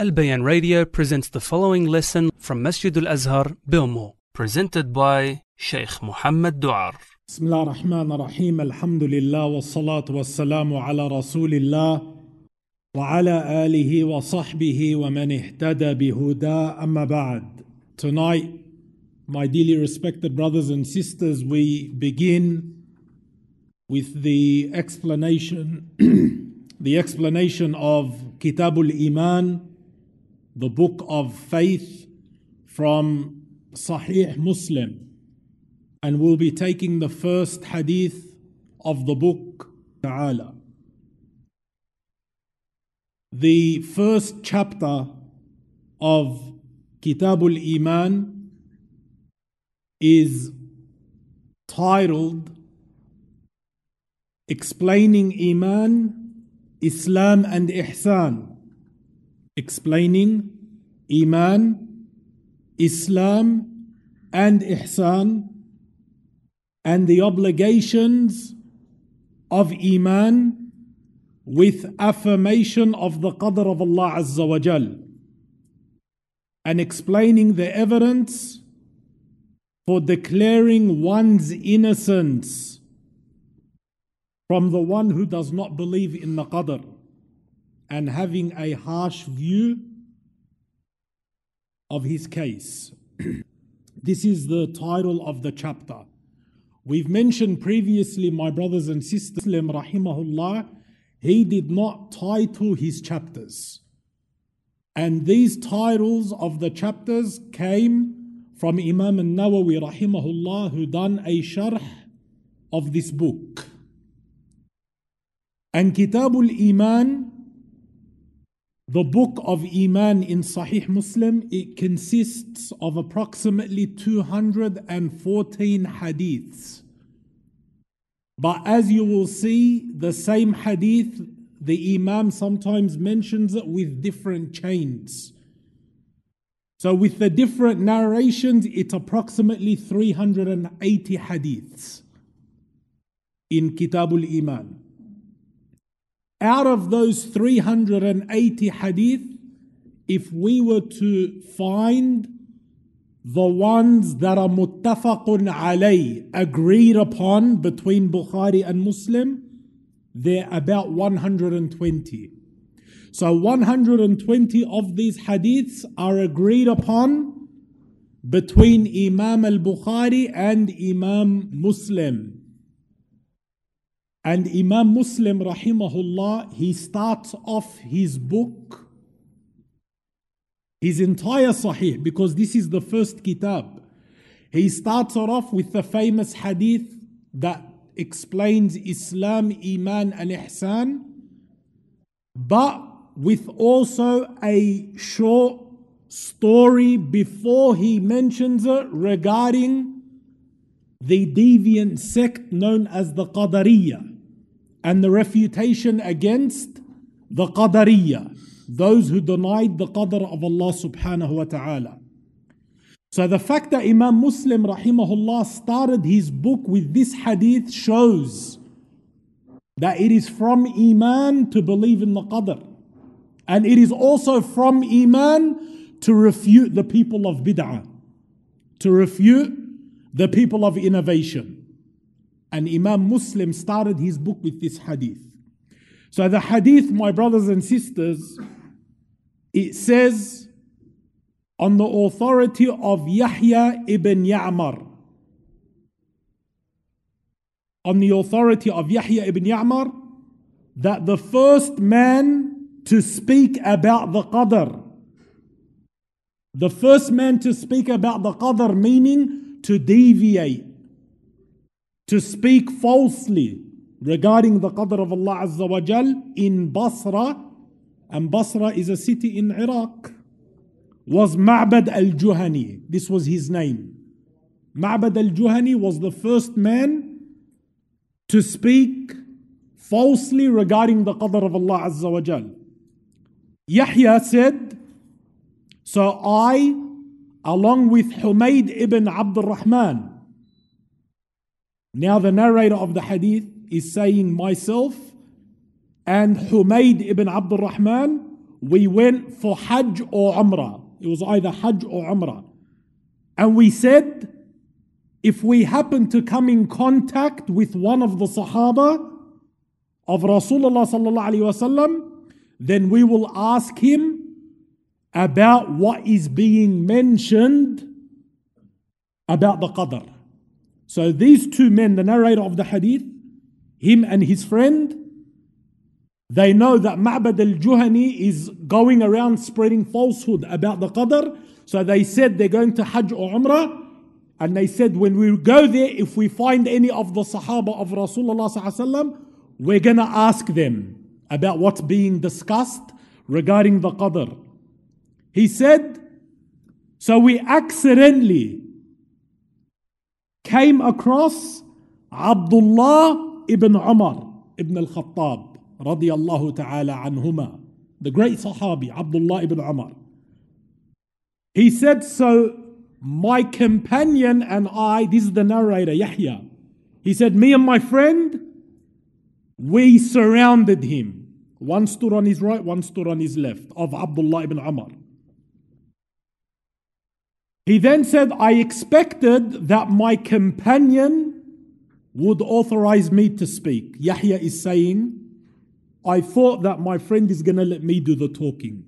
Al Bayan Radio presents the following lesson from Masjid Al Azhar, Belmore, presented by Sheikh Mohamad Doar. بسم الله الرحمن الرحيم الحمد لله والصلاة والسلام على رسول الله وعلى آله وصحبه ومن اهتدى بهدى أما بعد Tonight, my dearly respected brothers and sisters, we begin with the explanation the explanation of Kitabul Iman the book of faith from Sahih Muslim. And we'll be taking the first hadith of the book, Ta'ala. The first chapter of Kitabul Iman is titled Explaining Iman, Islam and Ihsan. Explaining Iman, Islam and Ihsan and the obligations of Iman with affirmation of the Qadr of Allah Azza wa Jal and explaining the evidence for declaring one's innocence from the one who does not believe in the Qadr and having a harsh view of his case. this is the title of the chapter. We've mentioned previously, my brothers and sisters, rahimahullah, he did not title his chapters. And these titles of the chapters came from Imam al-Nawawi rahimahullah who done a sharh of this book. And Kitabul Iman, the book of Iman in Sahih Muslim, it consists of approximately 214 hadiths. But as you will see, the same hadith, the Imam sometimes mentions it with different chains. So, with the different narrations, it's approximately 380 hadiths in Kitabul Iman. Out of those 380 hadith, if we were to find the ones that are muttafaqun alay, agreed upon between Bukhari and Muslim, they're about 120. So 120 of these hadiths are agreed upon between Imam al-Bukhari and Imam Muslim. And Imam Muslim rahimahullah, he starts off his book, his entire Sahih, because this is the first kitab. He starts off with the famous hadith that explains Islam, Iman, and Ihsan, but with also a short story before he mentions it regarding the deviant sect known as the Qadariyah and the refutation against the Qadariyah, those who denied the Qadr of Allah subhanahu wa ta'ala. So the fact that Imam Muslim rahimahullah started his book with this hadith shows that it is from Iman to believe in the Qadr. And it is also from Iman to refute the people of bid'ah, to refute the people of innovation. And Imam Muslim started his book with this hadith. So the hadith, my brothers and sisters, it says on the authority of Yahya ibn Ya'mar. On the authority of Yahya ibn Ya'mar, that the first man to speak about the qadr, the first man to speak about the qadr, meaning to deviate, to speak falsely regarding the qadr of Allah Azza wa Jal in Basra, and Basra is a city in Iraq, was Ma'bad al Juhani. This was his name. Ma'bad al Juhani was the first man to speak falsely regarding the qadr of Allah Azza wa Jal. Yahya said, So I, along with Humayd ibn Abdul Rahman, now the narrator of the hadith is saying myself and Humayd ibn Abdul Rahman, we went for Hajj or Umrah. It was either Hajj or Umrah. And we said, if we happen to come in contact with one of the Sahaba of Rasulullah sallallahu wasallam, then we will ask him about what is being mentioned about the Qadr. So these two men, the narrator of the hadith, him and his friend, they know that Ma'bad al-Juhani is going around spreading falsehood about the Qadr. So they said they're going to Hajj or Umrah. And they said, when we go there, if we find any of the Sahaba of Rasulullah we're going to ask them about what's being discussed regarding the Qadr. He said, so we accidentally came across Abdullah ibn Umar ibn al-Khattab radiyallahu ta'ala anhuma, the great Sahabi Abdullah ibn Umar. He said, so my companion and I, this is the narrator, Yahya. He said, me and my friend, we surrounded him. One stood on his right, one stood on his left, of Abdullah ibn Umar. He then said, I expected that my companion would authorize me to speak. Yahya is saying, I thought that my friend is going to let me do the talking.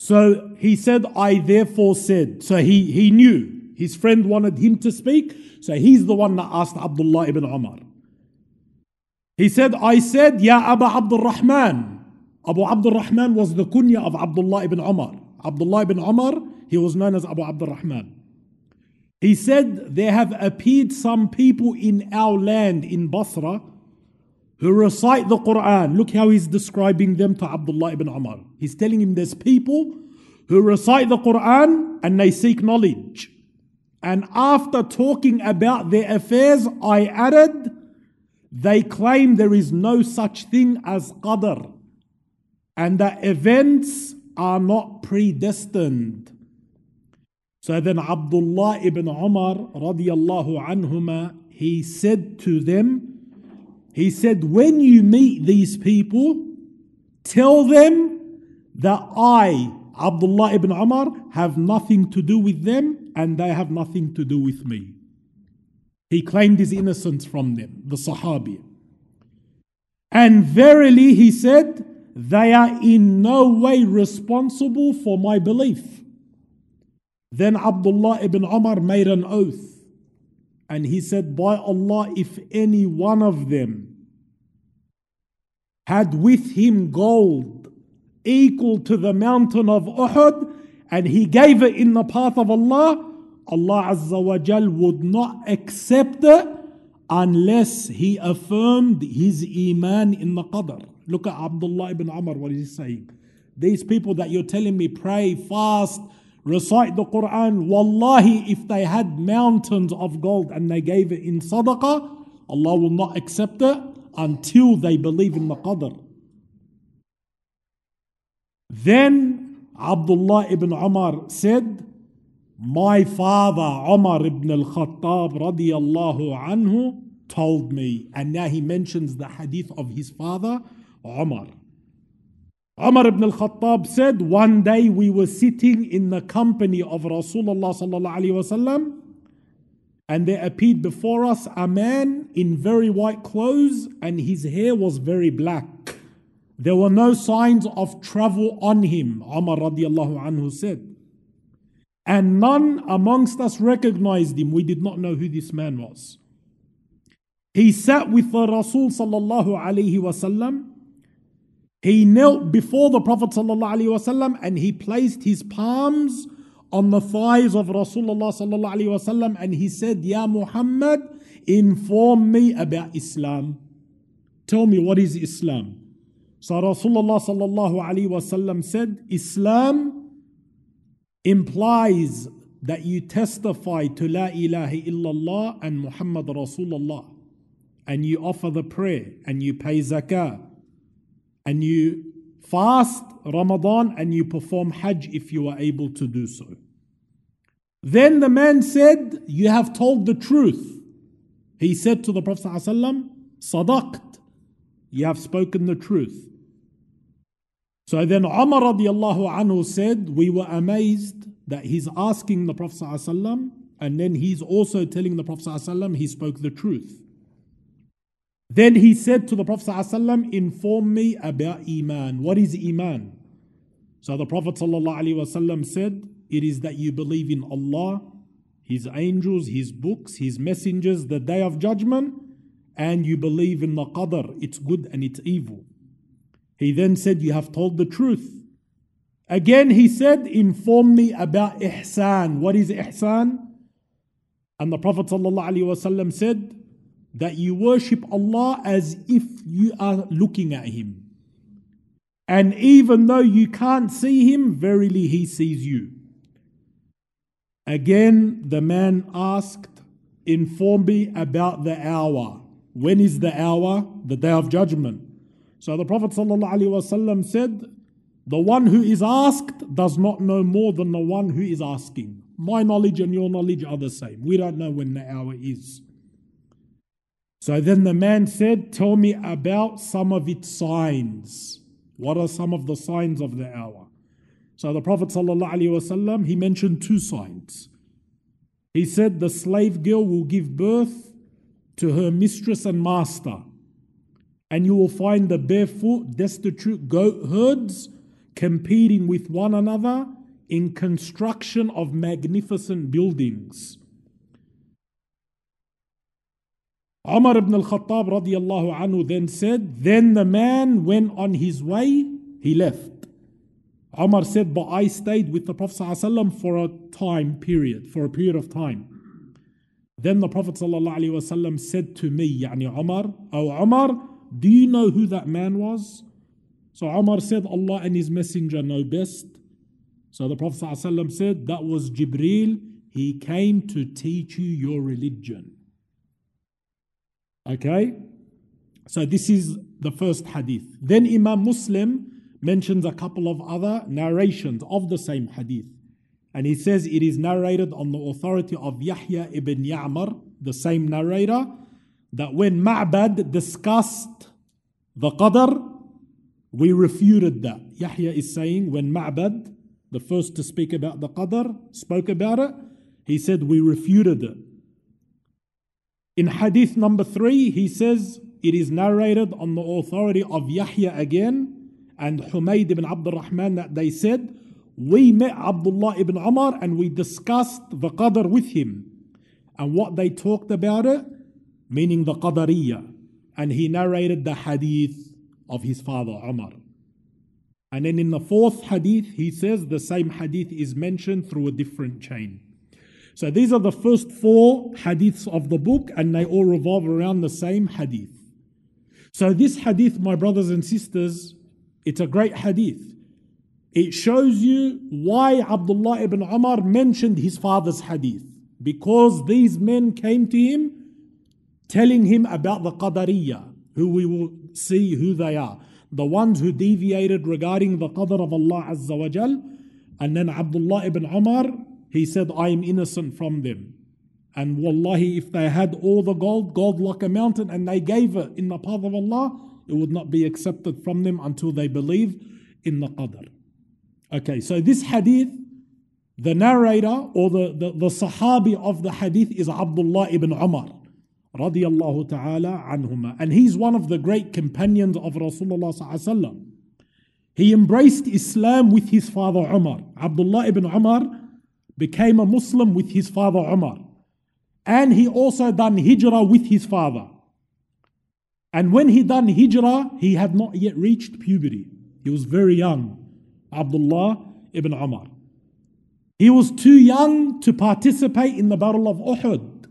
So he said, I therefore said. So he, he knew his friend wanted him to speak. So he's the one that asked Abdullah ibn Umar. He said, I said, Ya Abu Abdul Rahman. Abu Abdul Rahman was the kunya of Abdullah ibn Umar. Abdullah ibn Umar, he was known as Abu Abdul Rahman. He said, There have appeared some people in our land in Basra who recite the Quran. Look how he's describing them to Abdullah ibn Umar. He's telling him there's people who recite the Quran and they seek knowledge. And after talking about their affairs, I added, they claim there is no such thing as qadr and that events are not predestined. So then Abdullah ibn Umar radiallahu anhuma, he said to them, he said, When you meet these people, tell them that I, Abdullah ibn Umar, have nothing to do with them and they have nothing to do with me. He claimed his innocence from them, the Sahabi. And verily, he said, they are in no way responsible for my belief. Then Abdullah ibn Umar made an oath and he said, By Allah, if any one of them had with him gold equal to the mountain of Uhud, and he gave it in the path of Allah, Allah Azza wa Jal would not accept it unless he affirmed his iman in the qadr. Look at Abdullah ibn Amr, what is he saying? These people that you're telling me pray, fast, recite the Quran. Wallahi, if they had mountains of gold and they gave it in sadaqah, Allah will not accept it until they believe in the qadr. Then Abdullah ibn Umar said, My father Umar ibn al Khattab radiallahu anhu told me. And now he mentions the hadith of his father, Umar. Umar ibn al-Khattab said, one day we were sitting in the company of Rasulullah and there appeared before us a man in very white clothes and his hair was very black. There were no signs of travel on him, Umar radiallahu anhu said. And none amongst us recognized him. We did not know who this man was. He sat with the Rasul sallallahu alaihi wasallam he knelt before the Prophet ﷺ and he placed his palms on the thighs of Rasulullah ﷺ and he said, Ya Muhammad, inform me about Islam. Tell me what is Islam. So Rasulullah ﷺ said, Islam implies that you testify to La ilaha illallah and Muhammad Rasulullah and you offer the prayer and you pay zakah and you fast Ramadan and you perform Hajj if you are able to do so. Then the man said, You have told the truth. He said to the Prophet, ﷺ, Sadaqt, you have spoken the truth. So then Umar radiallahu anhu said, We were amazed that he's asking the Prophet ﷺ, and then he's also telling the Prophet ﷺ he spoke the truth. Then he said to the Prophet ﷺ, Inform me about Iman. What is Iman? So the Prophet ﷺ said, It is that you believe in Allah, His angels, His books, His messengers, the day of judgment, and you believe in the qadr, it's good and it's evil. He then said, You have told the truth. Again, he said, Inform me about ihsan. What is ihsan? And the Prophet ﷺ said, that you worship Allah as if you are looking at Him. And even though you can't see Him, verily He sees you. Again, the man asked, Inform me about the hour. When is the hour? The day of judgment. So the Prophet ﷺ said, The one who is asked does not know more than the one who is asking. My knowledge and your knowledge are the same. We don't know when the hour is. So then the man said, Tell me about some of its signs. What are some of the signs of the hour? So the Prophet ﷺ, he mentioned two signs. He said, The slave girl will give birth to her mistress and master, and you will find the barefoot, destitute goat herds competing with one another in construction of magnificent buildings. Umar ibn al-Khattab radiallahu anhu then said, Then the man went on his way, he left. Umar said, But I stayed with the Prophet ﷺ for a time period, for a period of time. Then the Prophet ﷺ said to me, Yani Umar, Oh Umar, do you know who that man was? So Umar said, Allah and His Messenger know best. So the Prophet ﷺ said, That was Jibreel. He came to teach you your religion. Okay? So this is the first hadith. Then Imam Muslim mentions a couple of other narrations of the same hadith. And he says it is narrated on the authority of Yahya ibn Ya'mar, the same narrator, that when Ma'bad discussed the Qadr, we refuted that. Yahya is saying when Ma'bad, the first to speak about the Qadr, spoke about it, he said we refuted it. In hadith number three, he says it is narrated on the authority of Yahya again and Humayd ibn Abdul Rahman that they said we met Abdullah ibn Umar and we discussed the Qadr with him. And what they talked about it, meaning the Qadariya. And he narrated the hadith of his father Umar. And then in the fourth hadith, he says the same hadith is mentioned through a different chain. So these are the first four hadiths of the book, and they all revolve around the same hadith. So this hadith, my brothers and sisters, it's a great hadith. It shows you why Abdullah ibn Umar mentioned his father's hadith. Because these men came to him telling him about the Qadariyah, who we will see who they are. The ones who deviated regarding the Qadr of Allah Azza wa Jal. And then Abdullah ibn Umar, he said, I am innocent from them. And wallahi, if they had all the gold, gold like a mountain, and they gave it in the path of Allah, it would not be accepted from them until they believe in the Qadr. Okay, so this hadith, the narrator or the, the, the Sahabi of the hadith is Abdullah ibn Umar radiyallahu ta'ala anhuma. And he's one of the great companions of Rasulullah sallallahu He embraced Islam with his father Umar. Abdullah ibn Umar became a Muslim with his father Umar. And he also done hijrah with his father. And when he done hijrah, he had not yet reached puberty. He was very young. Abdullah ibn Umar. He was too young to participate in the Battle of Uhud.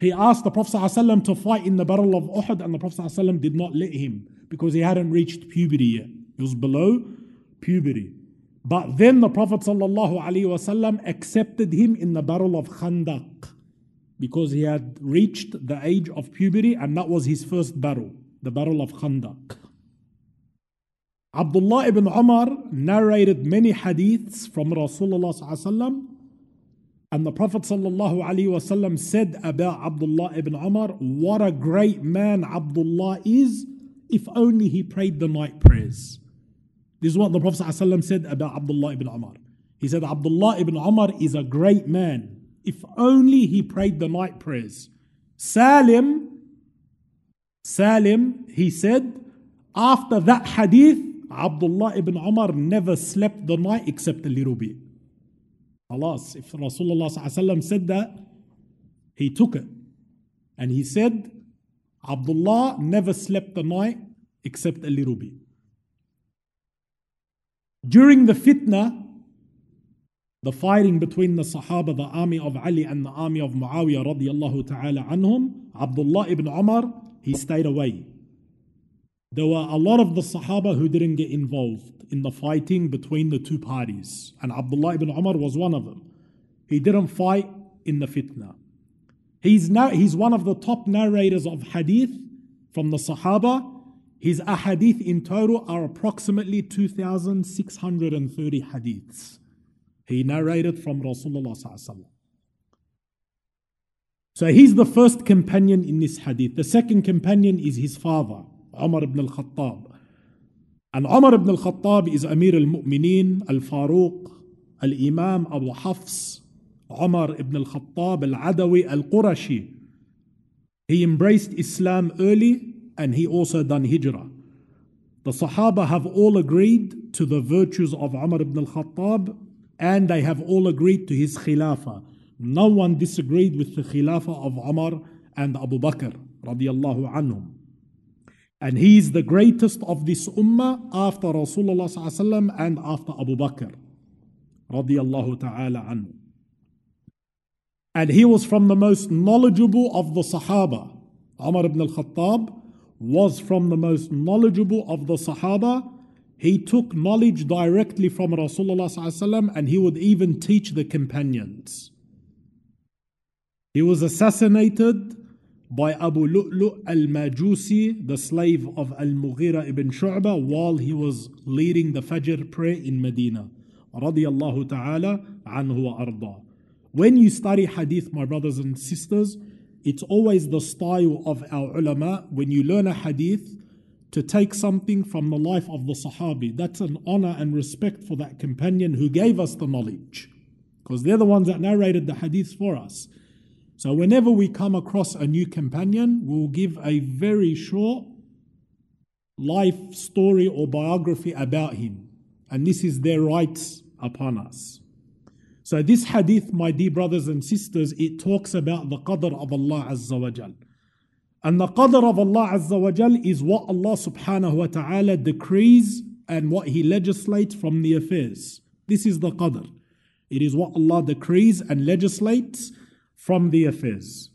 He asked the Prophet ﷺ to fight in the Battle of Uhud, and the Prophet ﷺ did not let him because he hadn't reached puberty yet. He was below puberty. But then the Prophet ﷺ accepted him in the Battle of Khandaq because he had reached the age of puberty, and that was his first battle, the Battle of Khandaq. Abdullah ibn Umar narrated many hadiths from Rasulullah ﷺ and the Prophet ﷺ said about Abdullah ibn Umar, What a great man Abdullah is, if only he prayed the night prayers. This is what the Prophet ﷺ said about Abdullah ibn Umar. He said, Abdullah ibn Umar is a great man. If only he prayed the night prayers. Salim, Salim, he said, after that hadith, Abdullah ibn Umar never slept the night except a little bit. Alas, if Rasulullah said that, he took it. And he said, Abdullah never slept the night except a little bit. During the fitna, the fighting between the Sahaba, the army of Ali and the army of Muawiyah radiallahu ta'ala anhum, Abdullah ibn Umar, he stayed away. There were a lot of the Sahaba who didn't get involved in the fighting between the two parties, and Abdullah ibn Umar was one of them. He didn't fight in the fitna. He's, now, he's one of the top narrators of hadith from the Sahaba. His ahadith in total are approximately 2,630 hadiths. He narrated from Rasulullah. So he's the first companion in this hadith. The second companion is his father, Umar ibn al-Khattab. And Umar ibn al-Khattab is Amir al-Mu'mineen, al-Faruq, al-Imam Abu Hafs, Umar ibn al-Khattab al-Adawi al-Qurashi. He embraced Islam early and he also done hijrah. The Sahaba have all agreed to the virtues of Umar ibn al-Khattab and they have all agreed to his khilafah. No one disagreed with the khilafah of Umar and Abu Bakr radiallahu anhum. And he is the greatest of this ummah after Rasulullah and after Abu Bakr radiallahu ta'ala anhu. And he was from the most knowledgeable of the Sahaba. Umar ibn al-Khattab was from the most knowledgeable of the Sahaba. He took knowledge directly from Rasulullah and he would even teach the companions. He was assassinated by Abu Lu'lu' al-Majusi, the slave of al-Mughira ibn Shu'bah, while he was leading the Fajr prayer in Medina. Ta'ala anhu wa arda. When you study hadith, my brothers and sisters, it's always the style of our ulama when you learn a hadith to take something from the life of the Sahabi. That's an honor and respect for that companion who gave us the knowledge because they're the ones that narrated the hadith for us. So, whenever we come across a new companion, we'll give a very short life story or biography about him. And this is their rights upon us. So this hadith, my dear brothers and sisters, it talks about the qadr of Allah Azza wa Jal. And the qadr of Allah Azza wa Jal is what Allah subhanahu wa ta'ala decrees and what He legislates from the affairs. This is the qadr. It is what Allah decrees and legislates from the affairs.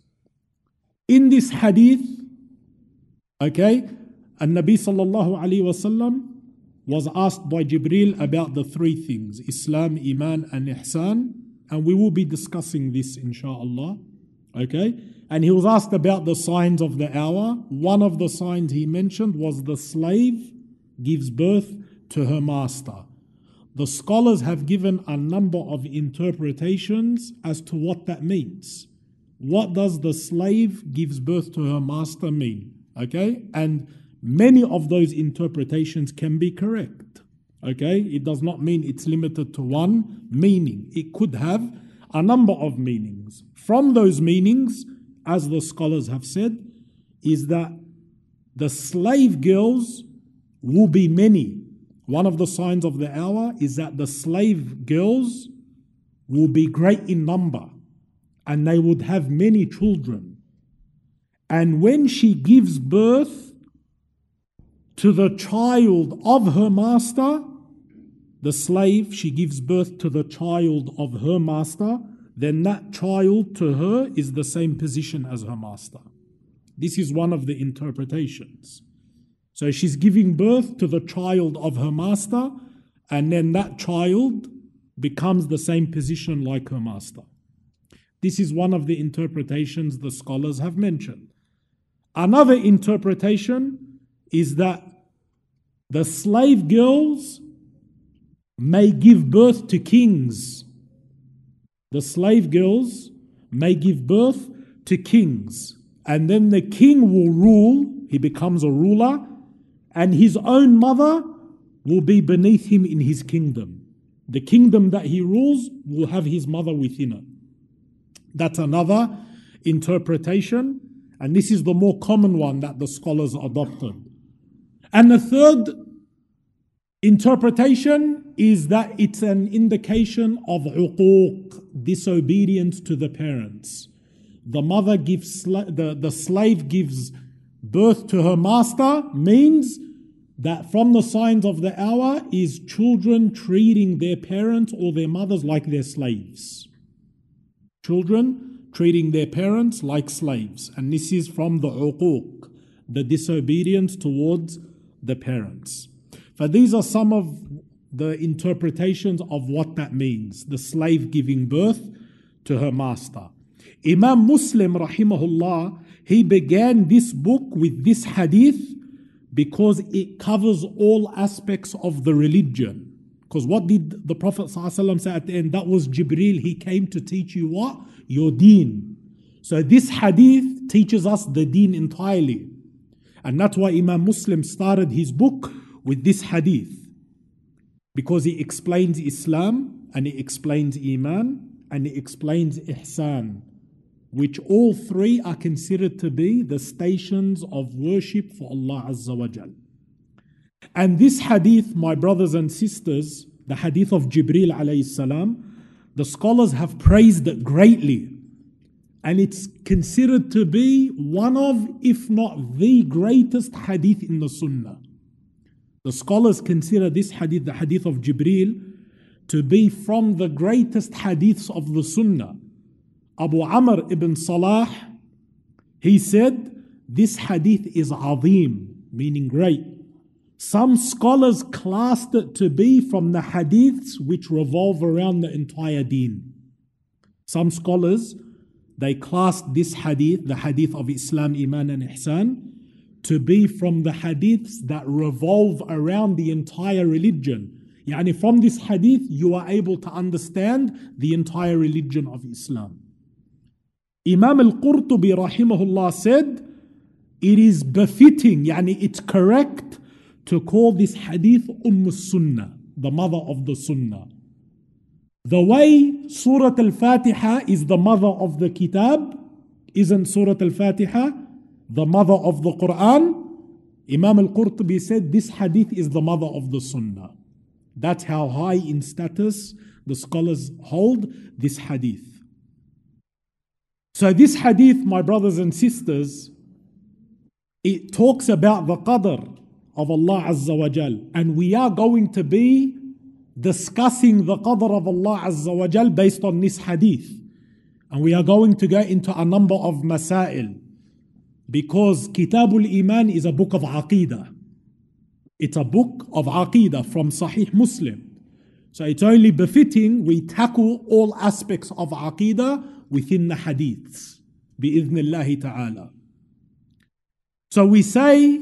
In this hadith, okay, and Nabi sallallahu alayhi wasallam was asked by Jibril about the three things Islam, Iman, and Ihsan. And we will be discussing this, inshallah. Okay? And he was asked about the signs of the hour. One of the signs he mentioned was the slave gives birth to her master. The scholars have given a number of interpretations as to what that means. What does the slave gives birth to her master mean? Okay? And Many of those interpretations can be correct. Okay, it does not mean it's limited to one meaning, it could have a number of meanings. From those meanings, as the scholars have said, is that the slave girls will be many. One of the signs of the hour is that the slave girls will be great in number and they would have many children. And when she gives birth, to the child of her master, the slave, she gives birth to the child of her master, then that child to her is the same position as her master. This is one of the interpretations. So she's giving birth to the child of her master, and then that child becomes the same position like her master. This is one of the interpretations the scholars have mentioned. Another interpretation is that the slave girls may give birth to kings. The slave girls may give birth to kings. And then the king will rule, he becomes a ruler, and his own mother will be beneath him in his kingdom. The kingdom that he rules will have his mother within it. That's another interpretation, and this is the more common one that the scholars adopted. And the third interpretation is that it's an indication of uquq, disobedience to the parents. The mother gives, the, the slave gives birth to her master, means that from the signs of the hour is children treating their parents or their mothers like their slaves. Children treating their parents like slaves. And this is from the uquq, the disobedience towards the parents. For these are some of the interpretations of what that means the slave giving birth to her master. Imam Muslim, rahimahullah, he began this book with this hadith because it covers all aspects of the religion. Because what did the Prophet say at the end? That was Jibril. He came to teach you what? Your deen. So this hadith teaches us the deen entirely. And that's why Imam Muslim started his book with this hadith. Because he explains Islam and he explains Iman and he explains Ihsan which all three are considered to be the stations of worship for Allah Azza wa Jal. And this hadith, my brothers and sisters, the hadith of Jibril alayhi salam, the scholars have praised it greatly. And it's considered to be one of, if not the greatest hadith in the Sunnah. The scholars consider this hadith, the hadith of Jibril, to be from the greatest hadiths of the Sunnah. Abu Amr ibn Salah, he said, this hadith is azim, meaning great. Some scholars classed it to be from the hadiths which revolve around the entire deen. Some scholars, they classed this hadith, the hadith of Islam, Iman and Ihsan, to be from the hadiths that revolve around the entire religion. Yani from this hadith, you are able to understand the entire religion of Islam. Imam al-Qurtubi rahimahullah said, it is befitting, yani it's correct to call this hadith Umm Sunnah, the mother of the Sunnah. The way Surah Al-Fatiha is the mother of the Kitab, isn't Surah Al-Fatiha the mother of the Quran? Imam Al-Qurtubi said this hadith is the mother of the Sunnah. That's how high in status the scholars hold this hadith. So, this hadith, my brothers and sisters, it talks about the qadr of Allah Azza wa Jal. And we are going to be discussing the qadr of Allah Azza wa Jal based on this hadith. And we are going to go into a number of masail. Because Kitabul Iman is a book of Aqidah. It's a book of Aqidah from Sahih Muslim. So it's only befitting we tackle all aspects of Aqidah within the hadiths bi'idhnillahi ta'ala. So we say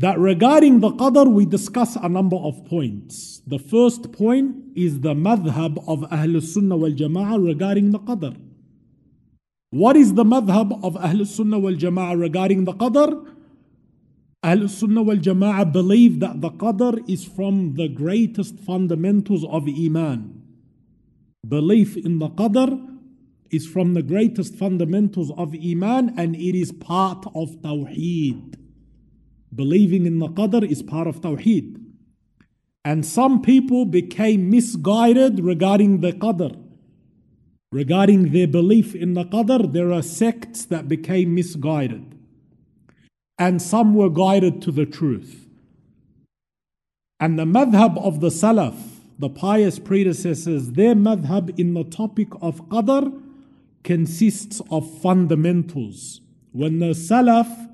that regarding the qadr we discuss a number of points. The first point is the madhab of Ahlul Sunnah wal Jama'ah regarding the qadr. What is the madhab of Ahlul Sunnah wal Jama'ah regarding the qadr? Ahlul Sunnah wal Jama'ah believe that the qadr is from the greatest fundamentals of Iman. Belief in the qadr is from the greatest fundamentals of Iman and it is part of Tawheed. Believing in the Qadr is part of Tawheed. And some people became misguided regarding the Qadr. Regarding their belief in the Qadr, there are sects that became misguided. And some were guided to the truth. And the madhab of the Salaf, the pious predecessors, their madhab in the topic of Qadr consists of fundamentals. When the Salaf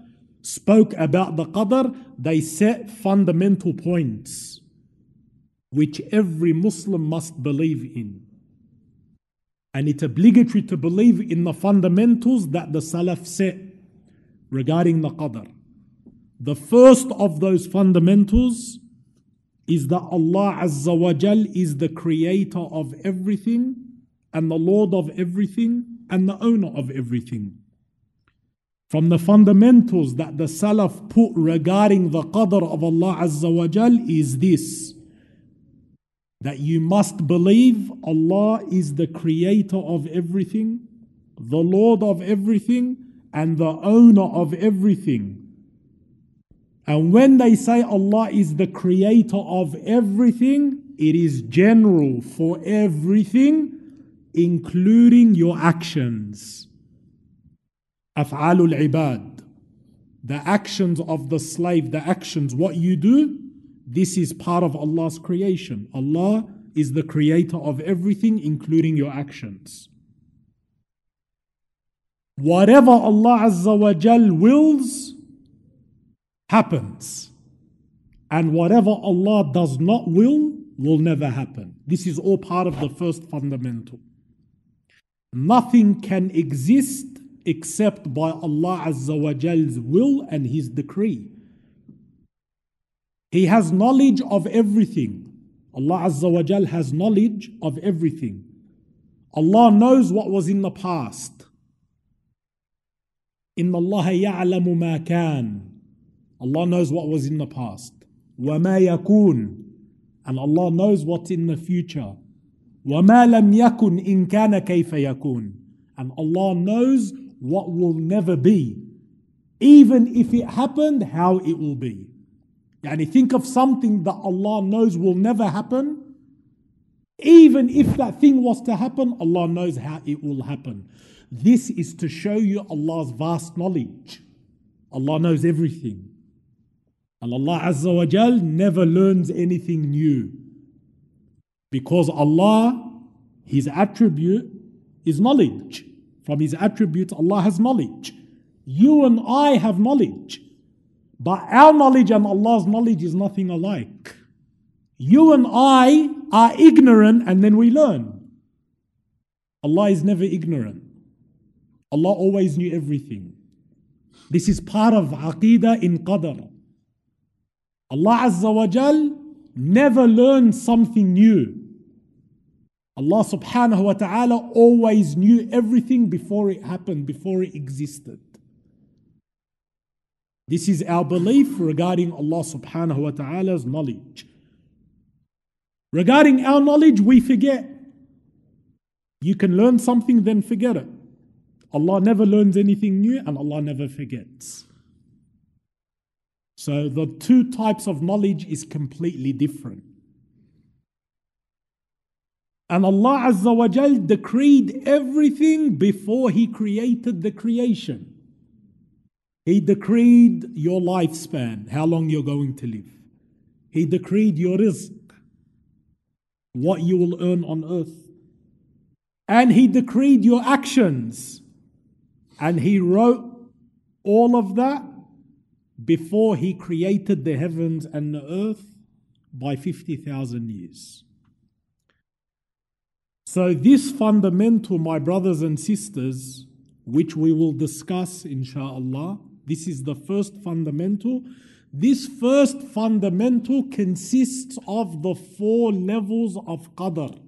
spoke about the Qadr, they set fundamental points which every Muslim must believe in. And it's obligatory to believe in the fundamentals that the Salaf set regarding the Qadr. The first of those fundamentals is that Allah Azza wa Jal is the creator of everything and the Lord of everything and the owner of everything. From the fundamentals that the Salaf put regarding the qadr of Allah Azza wa Jal is this that you must believe Allah is the creator of everything, the Lord of everything, and the owner of everything. And when they say Allah is the creator of everything, it is general for everything, including your actions. The actions of the slave, the actions, what you do, this is part of Allah's creation. Allah is the creator of everything, including your actions. Whatever Allah Azza wa Jal wills, happens. And whatever Allah does not will, will never happen. This is all part of the first fundamental. Nothing can exist except by Allah Azza wa Jal's will and His decree. He has knowledge of everything. Allah Azza wa Jal has knowledge of everything. Allah knows what was in the past. إن الله يعلم ما كان Allah knows what was in the past. وما يكون and Allah knows what's in the future. وما لم يكن إن كان كيف يكون and Allah knows what will never be. Even if it happened, how it will be. Yani think of something that Allah knows will never happen. Even if that thing was to happen, Allah knows how it will happen. This is to show you Allah's vast knowledge. Allah knows everything. And Allah Azza wa Jal never learns anything new. Because Allah, His attribute is knowledge. From His attributes, Allah has knowledge. You and I have knowledge. But our knowledge and Allah's knowledge is nothing alike. You and I are ignorant and then we learn. Allah is never ignorant. Allah always knew everything. This is part of Aqidah in Qadr. Allah Azza wa Jal never learned something new. Allah subhanahu wa ta'ala always knew everything before it happened, before it existed. This is our belief regarding Allah subhanahu wa ta'ala's knowledge. Regarding our knowledge, we forget. You can learn something, then forget it. Allah never learns anything new and Allah never forgets. So the two types of knowledge is completely different. And Allah Azza wa Jal decreed everything before He created the creation. He decreed your lifespan, how long you're going to live. He decreed your rizq, what you will earn on earth. And He decreed your actions. And He wrote all of that before He created the heavens and the earth by 50,000 years. So, this fundamental, my brothers and sisters, which we will discuss inshallah, this is the first fundamental. This first fundamental consists of the four levels of qadr.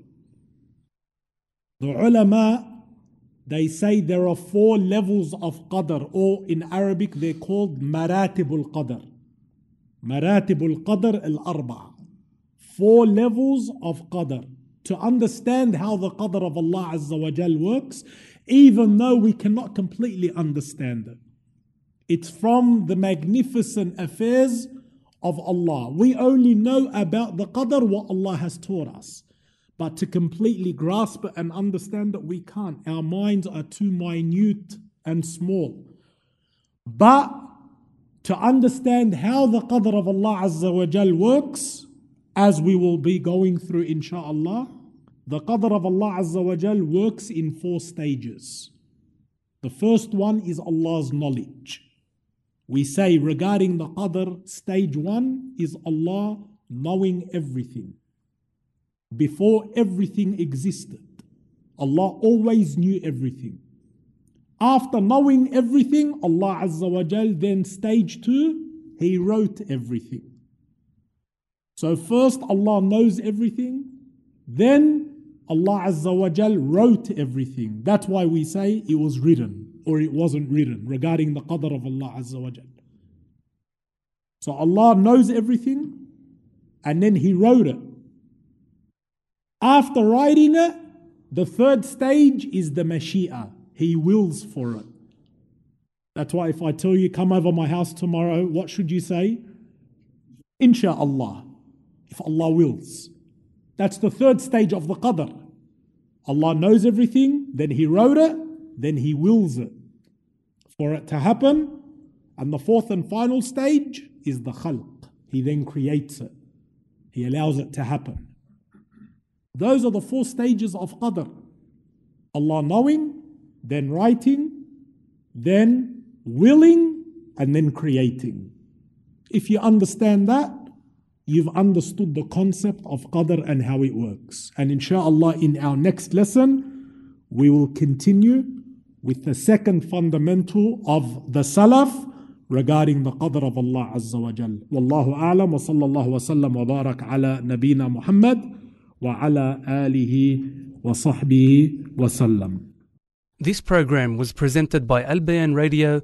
The ulama, they say there are four levels of qadr, or in Arabic they're called maratibul qadr. Maratibul qadr al-arba. Four levels of qadr to understand how the qadr of Allah Azza wa Jal works, even though we cannot completely understand it. It's from the magnificent affairs of Allah. We only know about the qadr what Allah has taught us. But to completely grasp it and understand it, we can't. Our minds are too minute and small. But to understand how the qadr of Allah Azza wa Jal works, as we will be going through insha'Allah, the qadr of Allah Azza wa Jal works in four stages. The first one is Allah's knowledge. We say regarding the qadr, stage one is Allah knowing everything. Before everything existed, Allah always knew everything. After knowing everything, Allah Azza wa Jal, then stage two, He wrote everything. So first Allah knows everything, then Allah Azza wa Jal wrote everything. That's why we say it was written. or it wasn't written regarding the qadr of Allah Azza wa Jal. So Allah knows everything and then He wrote it. After writing it, the third stage is the Mashi'a. He wills for it. That's why if I tell you, come over my house tomorrow, what should you say? Insha'Allah. If Allah wills. That's the third stage of the qadr. Allah knows everything, then He wrote it, then He wills it for it to happen. And the fourth and final stage is the khalq. He then creates it, He allows it to happen. Those are the four stages of qadr Allah knowing, then writing, then willing, and then creating. If you understand that, you've understood the concept of qadr and how it works. And inshallah, in our next lesson, we will continue with the second fundamental of the salaf regarding the qadr of Allah Azza wa Jal. Wallahu a'lam wa sallallahu wa sallam wa barak ala nabina Muhammad wa ala alihi wa sahbihi wa sallam. This program was presented by Al Bayan Radio